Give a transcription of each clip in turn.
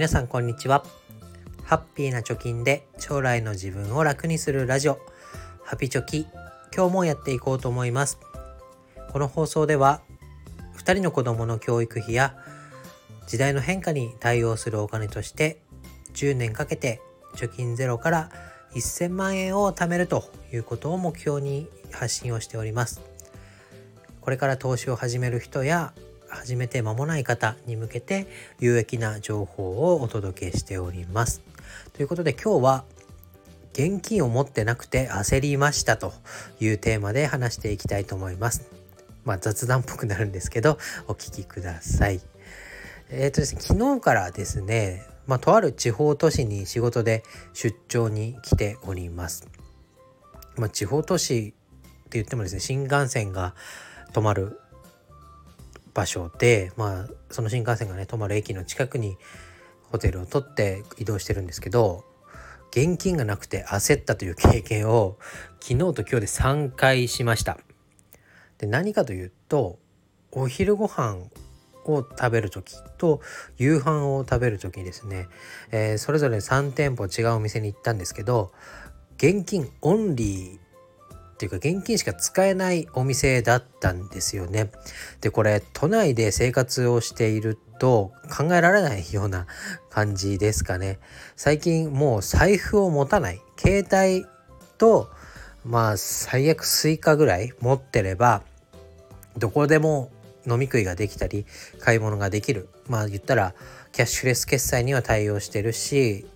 皆さんこんにちは。ハッピーな貯金で将来の自分を楽にするラジオ。ハピチョキ今日もやっていこうと思います。この放送では2人の子供の教育費や時代の変化に対応するお金として10年かけて貯金ゼロから1000万円を貯めるということを目標に発信をしております。これから投資を始める人や始めて間もない方に向けて有益な情報をお届けしております。ということで今日は現金を持ってなくて焦りましたというテーマで話していきたいと思います。まあ雑談っぽくなるんですけどお聞きください。えっ、ー、とですね昨日からですねまあ、とある地方都市に仕事で出張に来ております。まあ、地方都市って言ってもですね新幹線が止まる場所で、まあ、その新幹線がね止まる駅の近くにホテルを取って移動してるんですけど現金がなくて焦ったという経験を昨日と今日で3回しました。で何かというとお昼ご飯を食べる時と夕飯を食べる時にですね、えー、それぞれ3店舗違うお店に行ったんですけど現金オンリーていうか現金しか使えないお店だったんですよね。でこれ都内で生活をしていると考えられないような感じですかね。最近もう財布を持たない携帯とまあ最悪 Suica ぐらい持ってればどこでも飲み食いができたり買い物ができるまあ言ったらキャッシュレス決済には対応してるし、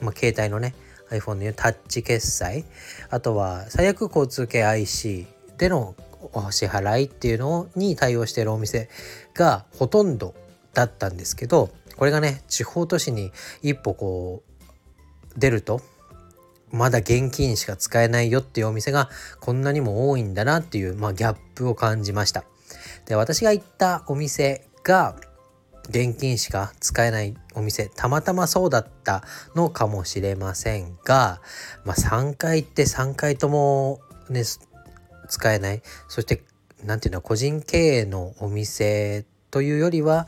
まあ、携帯のね iPhone のタッチ決済あとは最悪交通系 IC でのお支払いっていうのに対応しているお店がほとんどだったんですけどこれがね地方都市に一歩こう出るとまだ現金しか使えないよっていうお店がこんなにも多いんだなっていう、まあ、ギャップを感じました。で私が行ったお店が現金しか使えないお店たまたまそうだったのかもしれませんが、まあ、3回行って3回ともね使えない。そして何て言うの個人経営のお店というよりは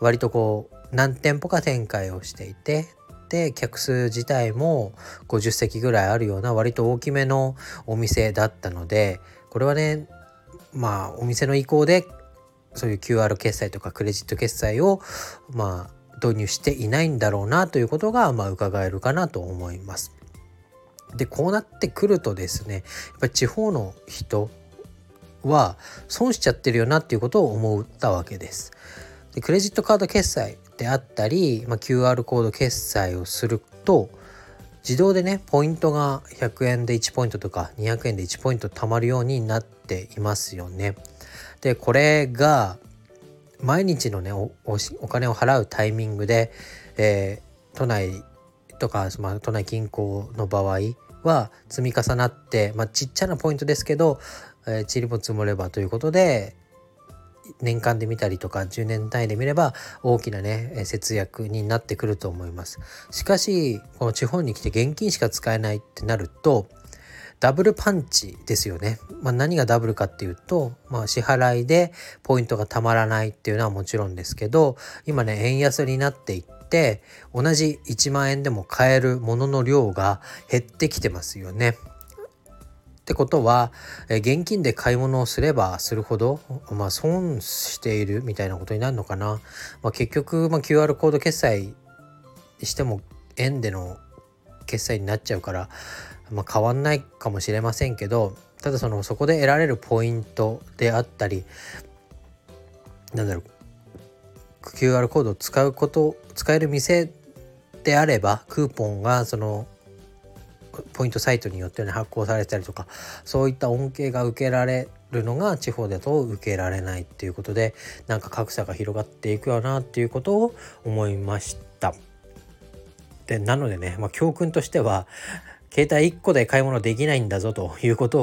割とこう何店舗か展開をしていてで客数自体も50席ぐらいあるような割と大きめのお店だったのでこれはねまあお店の意向でそういう QR 決済とかクレジット決済をまあ導入していないんだろうなということがまあ伺えるかなと思います。でこうなってくるとですねやっぱり地方の人は損しちゃってるよなっていうことを思ったわけです。でクレジットカード決済であったり、まあ、QR コード決済をすると自動でねポイントが100円で1ポイントとか200円で1ポイント貯まるようになっていますよね。でこれが毎日のねお金を払うタイミングで、えー、都内とか、まあ、都内近郊の場合は積み重なって、まあ、ちっちゃなポイントですけど、えー、塵も積もればということで年間で見たりとか10年単位で見れば大きなね節約になってくると思います。しかしこの地方に来て現金しか使えないってなるとダブルパンチですよね。まあ、何がダブルかっていうと、まあ、支払いでポイントがたまらないっていうのはもちろんですけど今ね円安になっていって同じ1万円でも買えるものの量が減ってきてますよね。ってことは、え現金で買い物をすればするほど、まあ、損しているみたいなことになるのかな。まあ、結局、まあ、QR コード決済しても円での決済になっちゃうから、まあ、変わんないかもしれませんけどただそのそこで得られるポイントであったりなんだろう QR コードを使うこと使える店であればクーポンがそのポイントサイトによって、ね、発行されたりとかそういった恩恵が受けられるのが地方だと受けられないっていうことでなんか格差が広がっていくよなっていうことを思いました。でなのでね、まあ、教訓としては携帯1個で買い物できないんだぞということ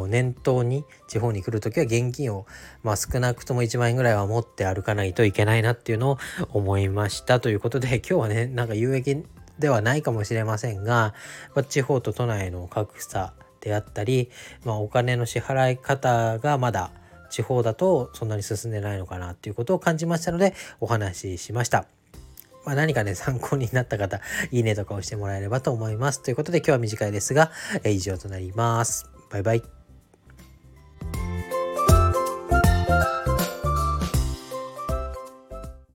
を念頭に地方に来る時は現金を、まあ、少なくとも1万円ぐらいは持って歩かないといけないなっていうのを思いましたということで今日はねなんか有益ではないかもしれませんが、まあ、地方と都内の格差であったり、まあ、お金の支払い方がまだ地方だとそんなに進んでないのかなっていうことを感じましたのでお話ししました。まあ、何かね、参考になった方、いいねとかをしてもらえればと思います。ということで今日は短いですが、え以上となります。バイバイ。